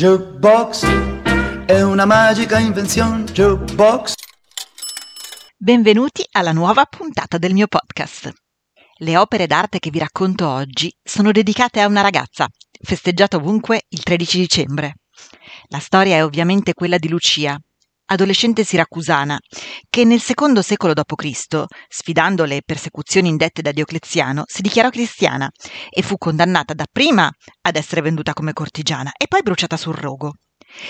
Jukebox è una magica invenzione. Jukebox. Benvenuti alla nuova puntata del mio podcast. Le opere d'arte che vi racconto oggi sono dedicate a una ragazza, festeggiata ovunque il 13 dicembre. La storia è ovviamente quella di Lucia, adolescente siracusana, che nel secondo secolo d.C., sfidando le persecuzioni indette da Diocleziano, si dichiarò cristiana e fu condannata dapprima ad essere venduta come cortigiana e poi bruciata sul rogo.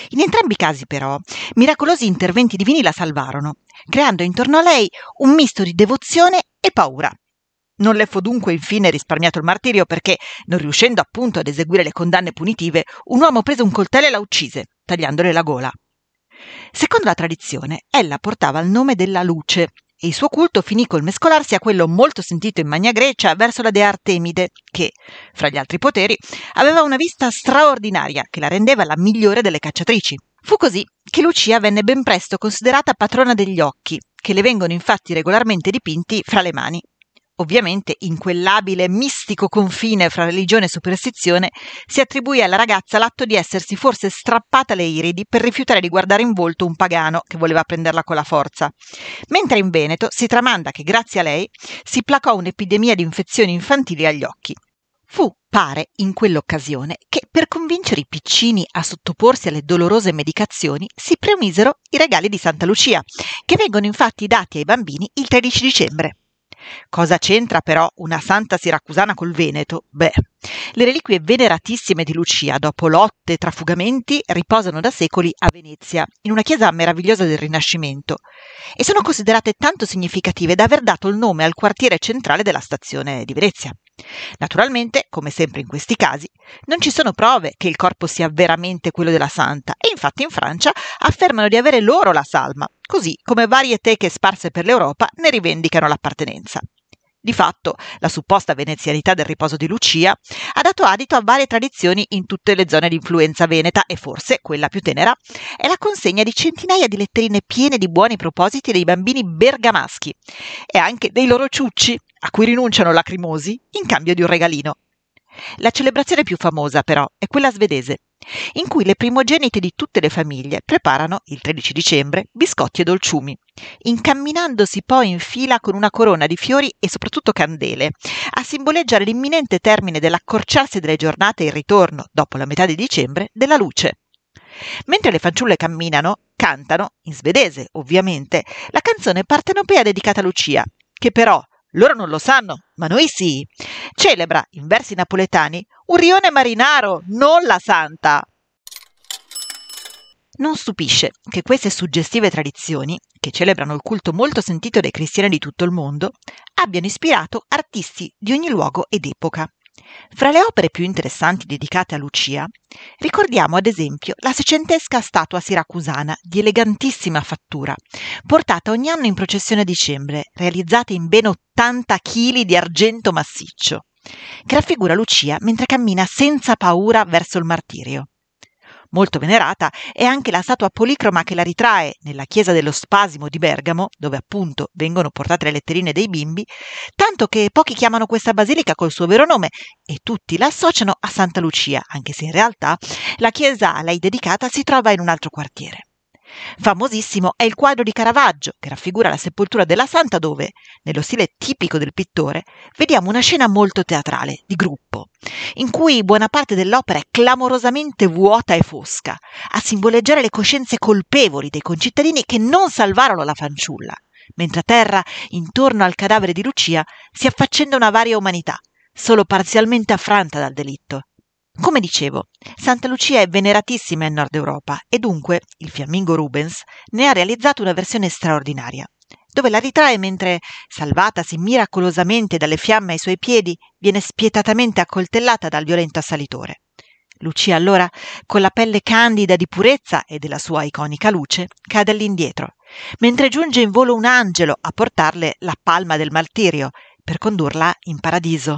In entrambi i casi, però, miracolosi interventi divini la salvarono, creando intorno a lei un misto di devozione e paura. Non le fu dunque infine risparmiato il martirio perché, non riuscendo appunto ad eseguire le condanne punitive, un uomo prese un coltello e la uccise, tagliandole la gola. Secondo la tradizione, ella portava il nome della luce e il suo culto finì col mescolarsi a quello molto sentito in Magna Grecia verso la dea Artemide, che, fra gli altri poteri, aveva una vista straordinaria che la rendeva la migliore delle cacciatrici. Fu così che Lucia venne ben presto considerata patrona degli occhi, che le vengono infatti regolarmente dipinti fra le mani. Ovviamente, in quell'abile mistico confine fra religione e superstizione, si attribuì alla ragazza l'atto di essersi forse strappata le iridi per rifiutare di guardare in volto un pagano che voleva prenderla con la forza. Mentre in Veneto si tramanda che grazie a lei si placò un'epidemia di infezioni infantili agli occhi. Fu, pare, in quell'occasione che per convincere i piccini a sottoporsi alle dolorose medicazioni si premisero i regali di Santa Lucia, che vengono infatti dati ai bambini il 13 dicembre. Cosa c'entra però una santa siracusana col Veneto? Beh, le reliquie veneratissime di Lucia, dopo lotte e trafugamenti, riposano da secoli a Venezia, in una chiesa meravigliosa del Rinascimento, e sono considerate tanto significative da aver dato il nome al quartiere centrale della stazione di Venezia. Naturalmente, come sempre in questi casi, non ci sono prove che il corpo sia veramente quello della santa e infatti in Francia affermano di avere loro la salma, così come varie teche sparse per l'Europa ne rivendicano l'appartenenza. Di fatto, la supposta venezianità del riposo di Lucia ha dato adito a varie tradizioni in tutte le zone di influenza veneta e forse, quella più tenera, è la consegna di centinaia di letterine piene di buoni propositi dei bambini bergamaschi e anche dei loro ciucci, a cui rinunciano lacrimosi in cambio di un regalino. La celebrazione più famosa, però, è quella svedese, in cui le primogenite di tutte le famiglie preparano, il 13 dicembre, biscotti e dolciumi, incamminandosi poi in fila con una corona di fiori e soprattutto candele, a simboleggiare l'imminente termine dell'accorciarsi delle giornate e il ritorno, dopo la metà di dicembre, della luce. Mentre le fanciulle camminano, cantano, in svedese ovviamente, la canzone partenopea dedicata a Lucia, che però loro non lo sanno, ma noi sì. Celebra, in versi napoletani, un rione marinaro, non la santa. Non stupisce che queste suggestive tradizioni, che celebrano il culto molto sentito dai cristiani di tutto il mondo, abbiano ispirato artisti di ogni luogo ed epoca. Fra le opere più interessanti dedicate a Lucia, ricordiamo ad esempio la secentesca statua siracusana di elegantissima fattura, portata ogni anno in processione a dicembre, realizzata in ben 80 kg di argento massiccio, che raffigura Lucia mentre cammina senza paura verso il martirio. Molto venerata è anche la statua policroma che la ritrae nella chiesa dello Spasimo di Bergamo, dove appunto vengono portate le letterine dei bimbi, tanto che pochi chiamano questa basilica col suo vero nome e tutti la associano a Santa Lucia, anche se in realtà la chiesa a lei dedicata si trova in un altro quartiere. Famosissimo è il quadro di Caravaggio che raffigura la sepoltura della santa dove, nello stile tipico del pittore, vediamo una scena molto teatrale, di gruppo, in cui buona parte dell'opera è clamorosamente vuota e fosca, a simboleggiare le coscienze colpevoli dei concittadini che non salvarono la fanciulla, mentre a terra, intorno al cadavere di Lucia, si affaccenda una varia umanità, solo parzialmente affranta dal delitto, come dicevo, Santa Lucia è veneratissima in Nord Europa e dunque il fiammingo Rubens ne ha realizzato una versione straordinaria, dove la ritrae mentre, salvatasi miracolosamente dalle fiamme ai suoi piedi, viene spietatamente accoltellata dal violento assalitore. Lucia allora, con la pelle candida di purezza e della sua iconica luce, cade all'indietro, mentre giunge in volo un angelo a portarle la palma del martirio per condurla in paradiso.